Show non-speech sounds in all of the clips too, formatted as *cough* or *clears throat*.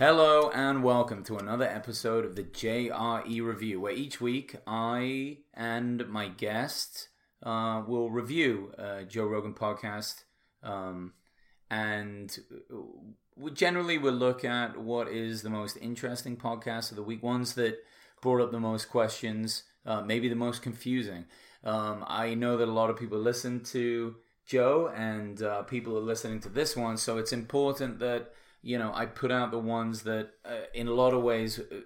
Hello and welcome to another episode of the JRE Review, where each week I and my guest uh, will review a Joe Rogan podcast, um, and we generally will look at what is the most interesting podcast of the week, ones that brought up the most questions, uh, maybe the most confusing. Um, I know that a lot of people listen to Joe, and uh, people are listening to this one, so it's important that you know I put out the ones that, uh, in a lot of ways, uh,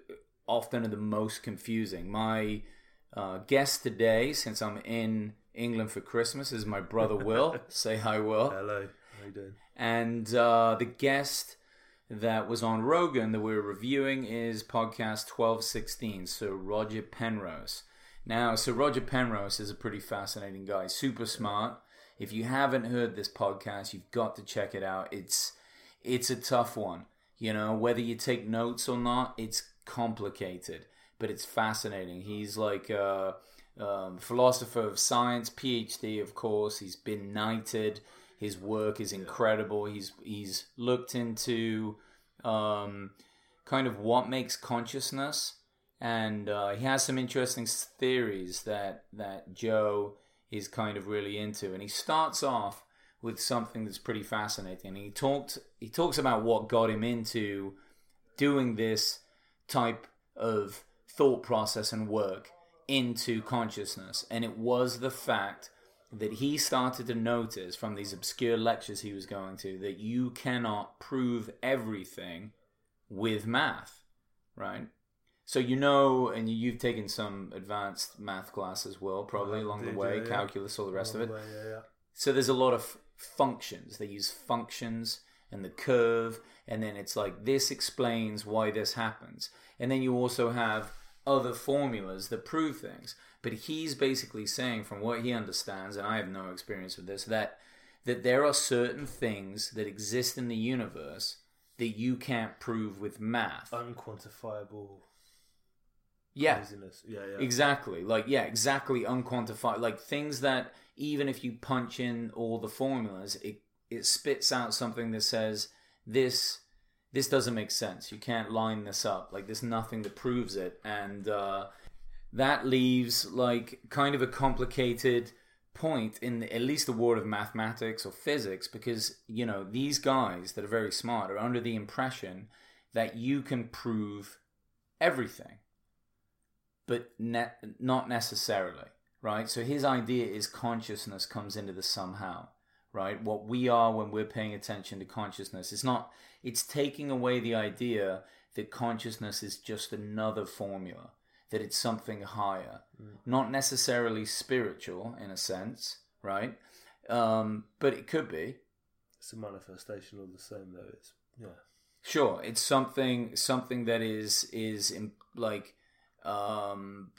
often are the most confusing. My uh, guest today, since I'm in England for Christmas, is my brother Will. *laughs* Say hi, Will. Hello, how are you doing? And uh, the guest that was on Rogan that we are reviewing is podcast 1216, so Roger Penrose. Now, so Roger Penrose is a pretty fascinating guy, super smart. If you haven't heard this podcast, you've got to check it out. It's it's a tough one. You know, whether you take notes or not, it's complicated, but it's fascinating. He's like a um, philosopher of science, PhD, of course. He's been knighted. His work is incredible. He's he's looked into um, kind of what makes consciousness, and uh, he has some interesting theories that that Joe is kind of really into. And he starts off with something that's pretty fascinating. He talked he talks about what got him into doing this type of thought process and work into consciousness, and it was the fact that he started to notice from these obscure lectures he was going to that you cannot prove everything with math, right? So you know, and you've taken some advanced math class as well, probably along the way, yeah, calculus, all the rest of it. way, yeah, yeah. So there's a lot of functions. They use functions and the curve, and then it's like this explains why this happens. And then you also have other formulas that prove things. But he's basically saying, from what he understands, and I have no experience with this, that that there are certain things that exist in the universe that you can't prove with math. Unquantifiable yeah, craziness. Yeah, yeah. Exactly. Like yeah, exactly unquantified. Like things that even if you punch in all the formulas, it it spits out something that says this this doesn't make sense. You can't line this up. Like there's nothing that proves it, and uh, that leaves like kind of a complicated point in the, at least the world of mathematics or physics because you know these guys that are very smart are under the impression that you can prove everything but ne- not necessarily, right? So his idea is consciousness comes into the somehow, right? What we are when we're paying attention to consciousness. It's not, it's taking away the idea that consciousness is just another formula, that it's something higher, not necessarily spiritual in a sense, right? Um, but it could be. It's a manifestation all the same, though. It's yeah. Sure, it's something something that is is in, like um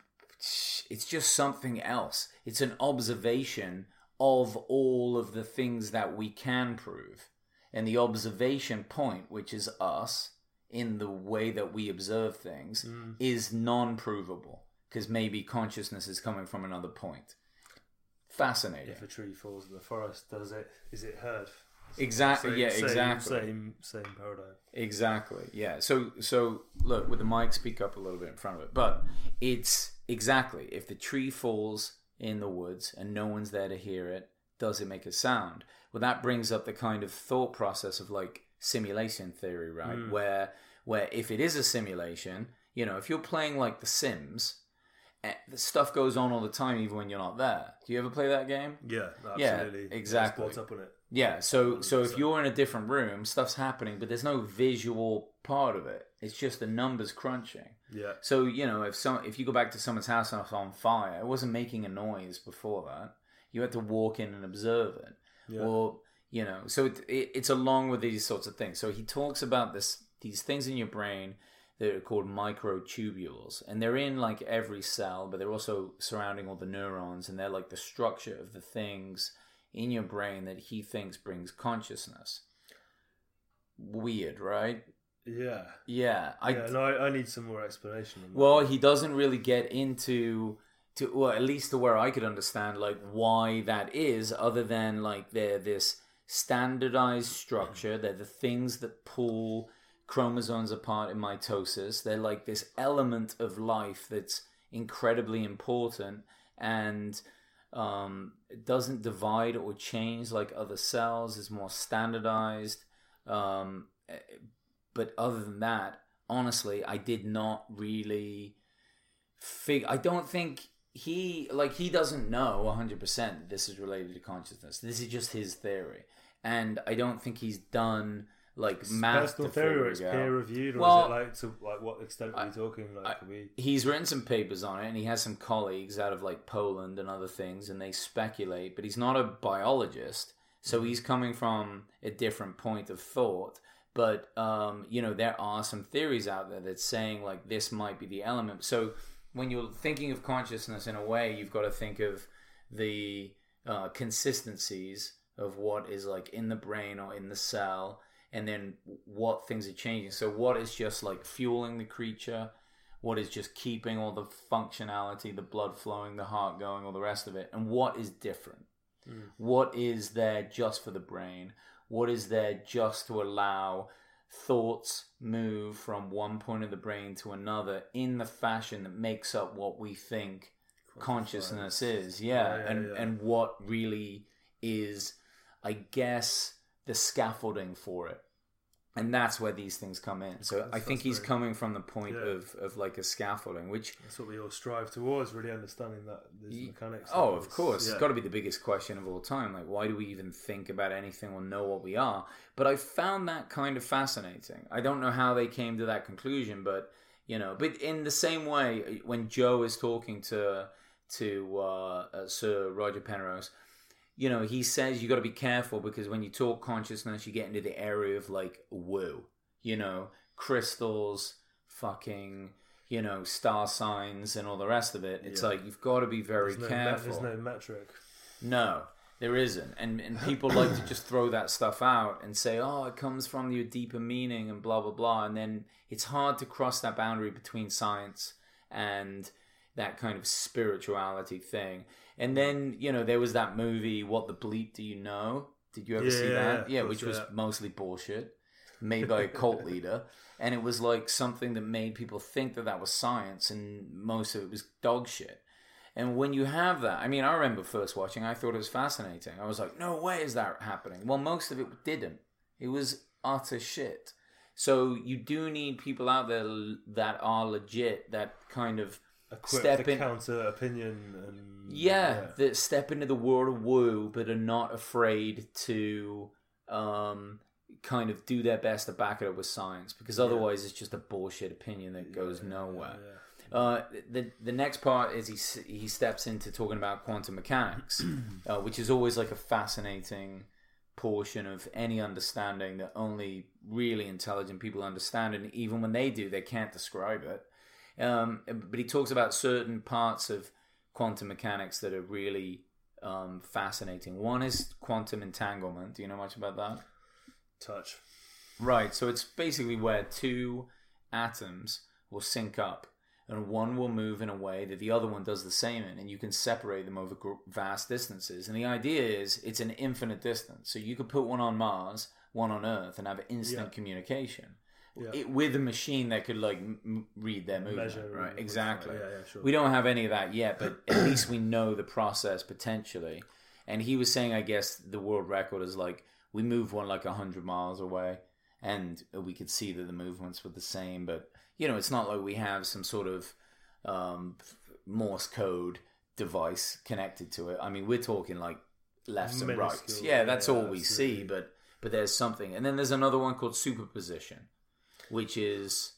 it's just something else. It's an observation of all of the things that we can prove. And the observation point, which is us in the way that we observe things, is non-provable because maybe consciousness is coming from another point. Fascinating. If a tree falls in the forest, does it? Is it heard? Exactly. Same- yeah. same- exactly. Same same paradigm. Exactly. Yeah. So so look with the mic, speak up a little bit in front of it. But it's exactly if the tree falls in the woods and no one's there to hear it, does it make a sound? Well, that brings up the kind of thought process of like simulation theory, right? Where where if it is a simulation, you know, if you're playing like The Sims, eh, the stuff goes on all the time even when you're not there. Do you ever play that game? Yeah, Yeah, absolutely. Was exactly. up on it. Yeah, so so if you're in a different room, stuff's happening, but there's no visual part of it. It's just the numbers crunching. Yeah, So you know, if some if you go back to someone's house and it's on fire, it wasn't making a noise before that. You had to walk in and observe it, Yeah. or you know. So it, it, it's along with these sorts of things. So he talks about this these things in your brain that are called microtubules, and they're in like every cell, but they're also surrounding all the neurons, and they're like the structure of the things in your brain that he thinks brings consciousness. Weird, right? yeah. Yeah, I yeah, no, I, I need some more explanation. Well, he doesn't really get into to well, at least to where I could understand like why that is, other than like they're this standardized structure. They're the things that pull chromosomes apart in mitosis. They're like this element of life that's incredibly important and um, it doesn't divide or change like other cells. Is more standardized. Um, eh, but other than that, honestly, I did not really figure. I don't think he like he doesn't know 100% that this is related to consciousness. This is just his theory, and I don't think he's done like It's math personal to theory or figure it's peer reviewed, or Well, is it like to like what extent are we talking? Like, are we he's written some papers on it and he has some colleagues out of like Poland and other things and they speculate but he's not a biologist so he's coming from a different point of thought. But um, you know there are some theories out there that's saying like this might be the element. So when you're thinking of consciousness in a way you've got to think of the uh, consistencies of what is like in the brain or in the cell and then what things are changing. So what is just like fueling the creature? What is just keeping all the functionality the blood flowing the heart going all the rest of it? And what is different? Mm. What is there just for the brain? What is there just to allow thoughts move from one point of the brain to another in the fashion that makes up what we think consciousness is? Yeah, Yeah, yeah, and yeah. and what really is i guess the scaffolding for it and that's where these things come in so i think he's very- coming from the point Yeah. of of like a scaffolding which That's what we all strive towards, really understanding that these mechanics. Oh, of course. yeah. It's got to be the biggest question of all time. Like, why do we even think about anything or know what we are? But I found that kind of fascinating. I don't know how they came to that conclusion, but you know, but in the same way, when Joe is talking to to uh, uh, Sir Roger Penrose, you know, he says you got to be careful because when you talk consciousness, you get into the area of like woo, you know, crystals, fucking. You know, star signs and all the rest of it. It's Yeah. like you've got to be very There's no, careful. there's no metric. No, there isn't. And and people like to just throw that stuff out and say, "Oh, it comes from your deeper meaning and blah blah blah." And then it's hard to cross that boundary between science and that kind of spirituality thing. And then, you know, there was that movie What the Bleep Do You Know? Did you ever Yeah, see that? yeah, of Yeah, course, which was yeah. mostly bullshit, made by a cult leader. *laughs* And it was like something that made people think that that was science, and most of it was dog shit. And when you have that, I mean, I remember first watching, I thought it was fascinating. I was like, no way is that happening. Well, most of it didn't. It was utter shit. So you do need people out there that are legit, that kind of step in. counter opinion and Yeah, that step into the world of woo, but are not afraid to um, kind of do their best to back it up with science, because otherwise it's just a bullshit opinion that goes nowhere. yeah. Uh, the the next part is he he steps into talking about quantum mechanics, *clears throat* uh, which is always like a fascinating portion of any understanding that only really intelligent people understand, and even when they do, they can't describe it. Um, but he talks about certain parts of quantum mechanics that are really um, fascinating. One is quantum entanglement. Do you know much about that? Touch. Right. So it's basically where two atoms will sync up, and one will move in a way that the other one does the same in, and you can separate them over vast distances. And the idea is it's an infinite distance. So you could put one on Mars, one on Earth, and have instant Yeah. communication. Yeah. It, with a machine that could like m- read their movement, Measure. right? and- Exactly. Yeah, yeah, sure. We don't have any of that yet, but *clears throat* at least we know the process potentially. And he was saying, I guess the world record is like we move one like hundred miles away, and we could see that the movements were the same. But you know, it's not like we have some sort of um, Morse code device connected to it. I mean, we're talking like lefts and rights. Yeah, that's all we see. But but there's something, and then there's another one called superposition, which is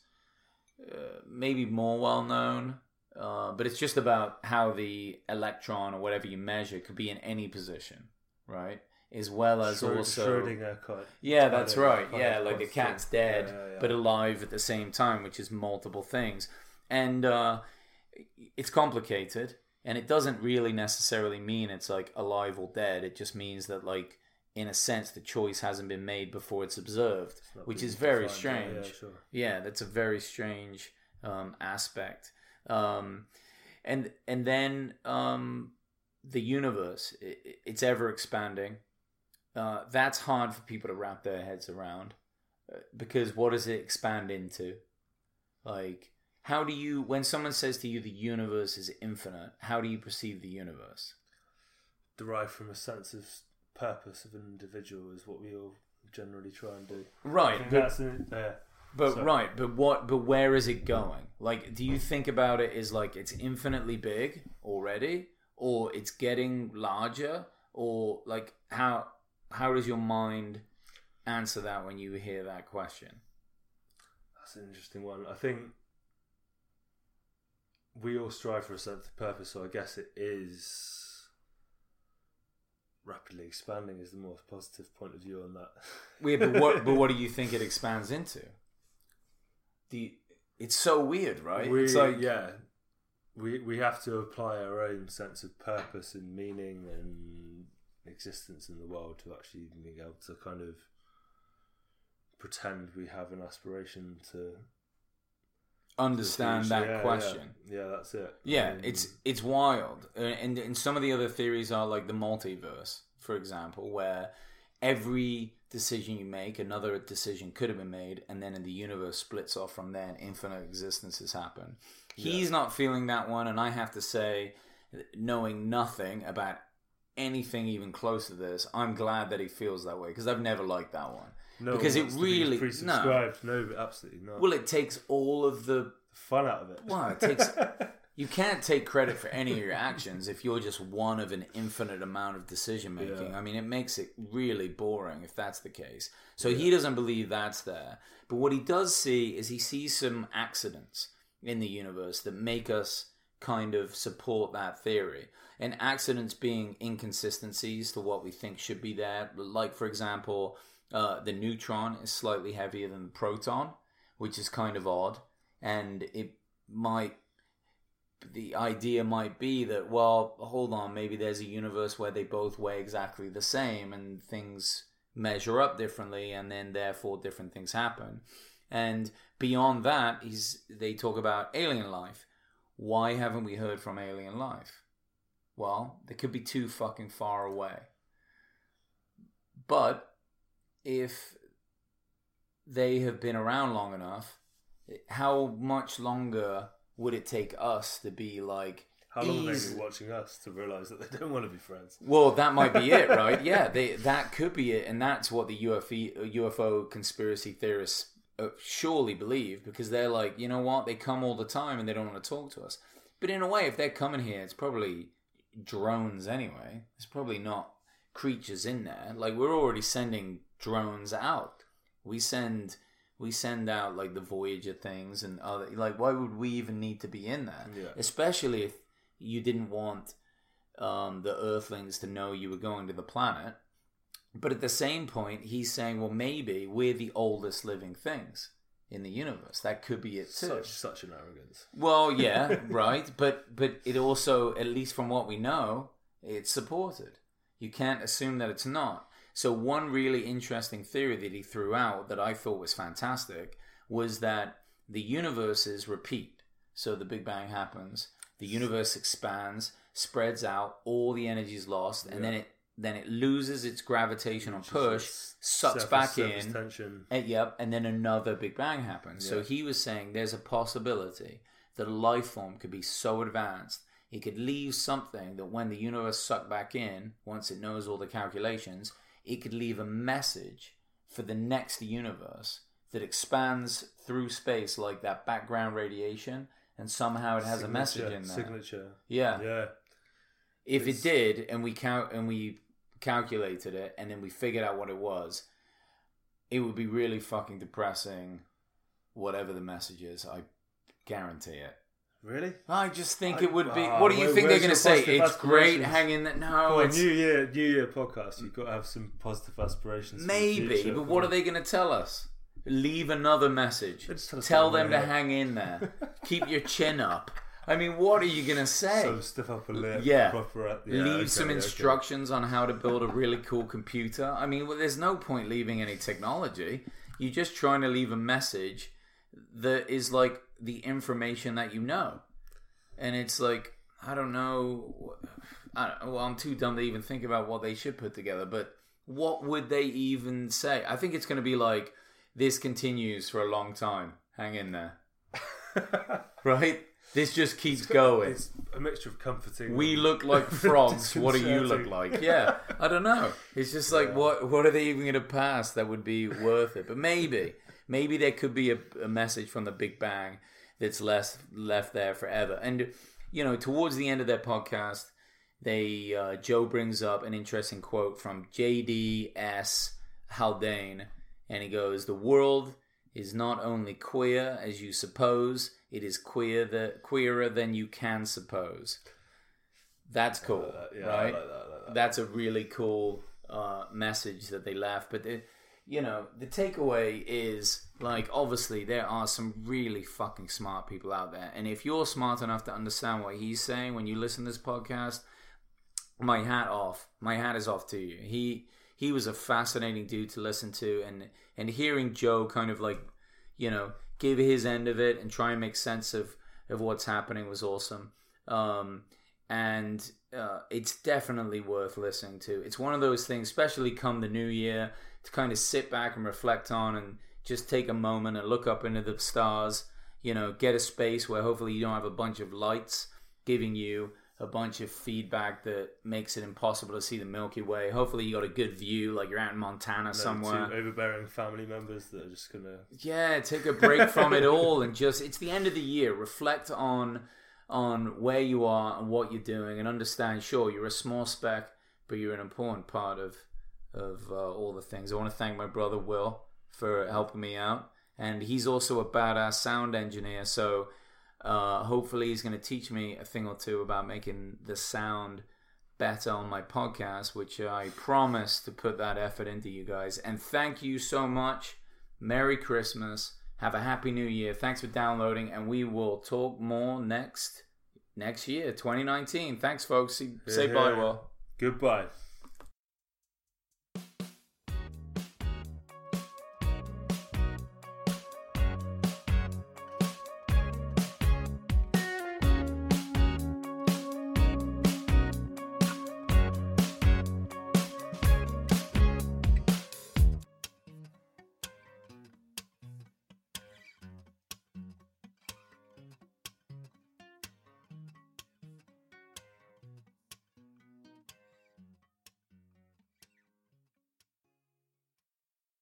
uh, maybe more well known. Uh, but it's just about how the electron or whatever you measure could be in any position, right? As well as also, Schrödinger cat. yeah, that's right. Yeah, like the concept. cat's dead, yeah, yeah. but alive at the same time, which is multiple things. And uh, it's complicated, and it doesn't really necessarily mean it's like alive or dead. It just means that, like, in a sense, the choice hasn't been made before it's observed, It's which is very strange. Yeah, sure. Yeah, that's a very strange um, aspect. Um, and and then um, the universe, i i- it's ever expanding. Uh, that's hard for people to wrap their heads around. Uh, Because what does it expand into? Like, how do you, when someone says to you the universe is infinite, how do you perceive the universe? Derived from a sense of purpose of an individual is what we all generally try and do. Right, but the- yeah. But So- right, but what? But where is it going? Like, do you think about it as like it's infinitely big already, or it's getting larger, or like how how does your mind answer that when you hear that question? That's an interesting one. I think we all strive for a sense of purpose, so I guess it is rapidly expanding is the most positive point of view on that. *laughs* Weird, but what? but what do you think it expands into? The it's so weird, right? We, it's like yeah, we we have to apply our own sense of purpose and meaning and existence in the world to actually be able to kind of pretend we have an aspiration to understand future. that Yeah, question. Yeah, yeah, that's it. Yeah, Um, it's it's wild, and and some of the other theories are like the multiverse, for example, where every decision you make, another decision could have been made, and then the universe splits off from there, and infinite existences happen. He's not feeling that one, and I have to say, knowing nothing about anything even close to this, I'm glad that he feels that way because I've never liked that one. No because it really- pre-subscribed. No, absolutely not. Well, it takes all of the fun out of it. Well, it takes- *laughs* You can't take credit for any of your actions if you're just one of an infinite amount of decision making. Yeah. I mean, it makes it really boring if that's the case. So he doesn't believe that's there. But what he does see is he sees some accidents in the universe that make us kind of support that theory. And accidents being inconsistencies to what we think should be there. Like, for example, uh, the neutron is slightly heavier than the proton, which is kind of odd. And it might the idea might be that well hold on maybe there's a universe where they both weigh exactly the same and things measure up differently and then therefore different things happen. And beyond that he's they talk about alien life. Why haven't we heard from alien life? Well they could be too fucking far away. But if they have been around long enough how much longer would it take us to be like How long have they been watching us to realise that they don't want to be friends? well, that might be it, *laughs* right? Yeah, they, that could be it, and that's what the UFO, UFO conspiracy theorists uh, surely believe because they're like, you know what? They come all the time and they don't want to talk to us. But in a way, if they're coming here, it's probably drones anyway. It's probably not creatures in there. Like we're already sending drones out. We send we send out like the Voyager things and other like why would we even need to be in there? Yeah. Especially if you didn't want um, the Earthlings to know you were going to the planet. But at the same point, he's saying, well, maybe we're the oldest living things in the universe. That could be it too. Such such an arrogance. Well, *laughs* yeah, right. But but it also, at least from what we know, it's supported. You can't assume that it's not. So one really interesting theory that he threw out that I thought was fantastic was that the universes repeat. So the Big Bang happens, the universe expands, spreads out, all the energy is lost, and then it then it loses its gravitational push, sucks Surface- back surface in, Tension. and, yep, and then another Big Bang happens. So he was saying there's a possibility that a life form could be so advanced it could leave something that when the universe sucked back in, once it knows all the calculations, it could leave a message for the next universe that expands through space like that background radiation, and somehow it has a message in there. Signature. Yeah. Yeah. If it did, and we count and we calculated it, and then we figured out what it was, it would be really fucking depressing. Whatever the message is, I guarantee it. Really? I just think I- it would be. Ah, what do you where- think they're going to say? It's great hanging. there. No, it's New Year, New Year podcast. You've got to have some positive aspirations. maybe, future. but what are they going to tell us? Leave another message. Tell them to hang in there. *laughs* Keep your chin up. I mean, what are you going to say? So stiff upper lip. Yeah. Proper. Yeah, leave okay, some okay. instructions on how to build a really cool computer. I mean, well, there's no point leaving any technology. You're just trying to leave a message that is like the information that you know. And it's like, I don't know. I don't, well, I'm too dumb to even think about what they should put together, but what would they even say? I think it's going to be like this continues for a long time. Hang in there, *laughs* right? This just keeps going. It's a mixture of comforting. We look like *laughs* frogs. What do you look like? Yeah, I don't know. It's just like what what are they even going to pass that would be worth it? But maybe, maybe there could be a, a message from the Big Bang that's less left there forever. And you know, towards the end of their podcast, they uh, Joe brings up an interesting quote from J.B.S. Haldane, and he goes, "The world is not only queer as you suppose; it is queer the queerer than you can suppose." That's cool, Uh, yeah, right? Like that. Like that. That's a really cool uh, message that they left. But it, you know, the takeaway is like obviously there are some really fucking smart people out there, and if you're smart enough to understand what he's saying when you listen to this podcast, my hat off. My hat is off to you. He he was a fascinating dude to listen to, and and hearing Joe kind of like, you know, give his end of it and try and make sense of of what's happening was awesome. Um, and uh, it's definitely worth listening to. It's one of those things, especially come the new year, to kind of sit back and reflect on and just take a moment and look up into the stars. You know, get a space where hopefully you don't have a bunch of lights giving you a bunch of feedback that makes it impossible to see the Milky Way. Hopefully you got a good view, like you're out in Montana No, somewhere. Two overbearing family members that are just gonna. Yeah, take a break from it all and just it's the end of the year. Reflect on on where you are and what you're doing and understand sure you're a small speck, but you're an important part of of uh, all the things. I want to thank my brother Will for helping me out and he's also a badass sound engineer, so uh, hopefully he's going to teach me a thing or two about making the sound better on my podcast, which I promise to put that effort into you guys. And thank you so much. Merry Christmas. Have a happy new year. Thanks for downloading, and we will talk more next next year, 2019. Thanks, folks. Say, say bye, Yeah. Will. Goodbye.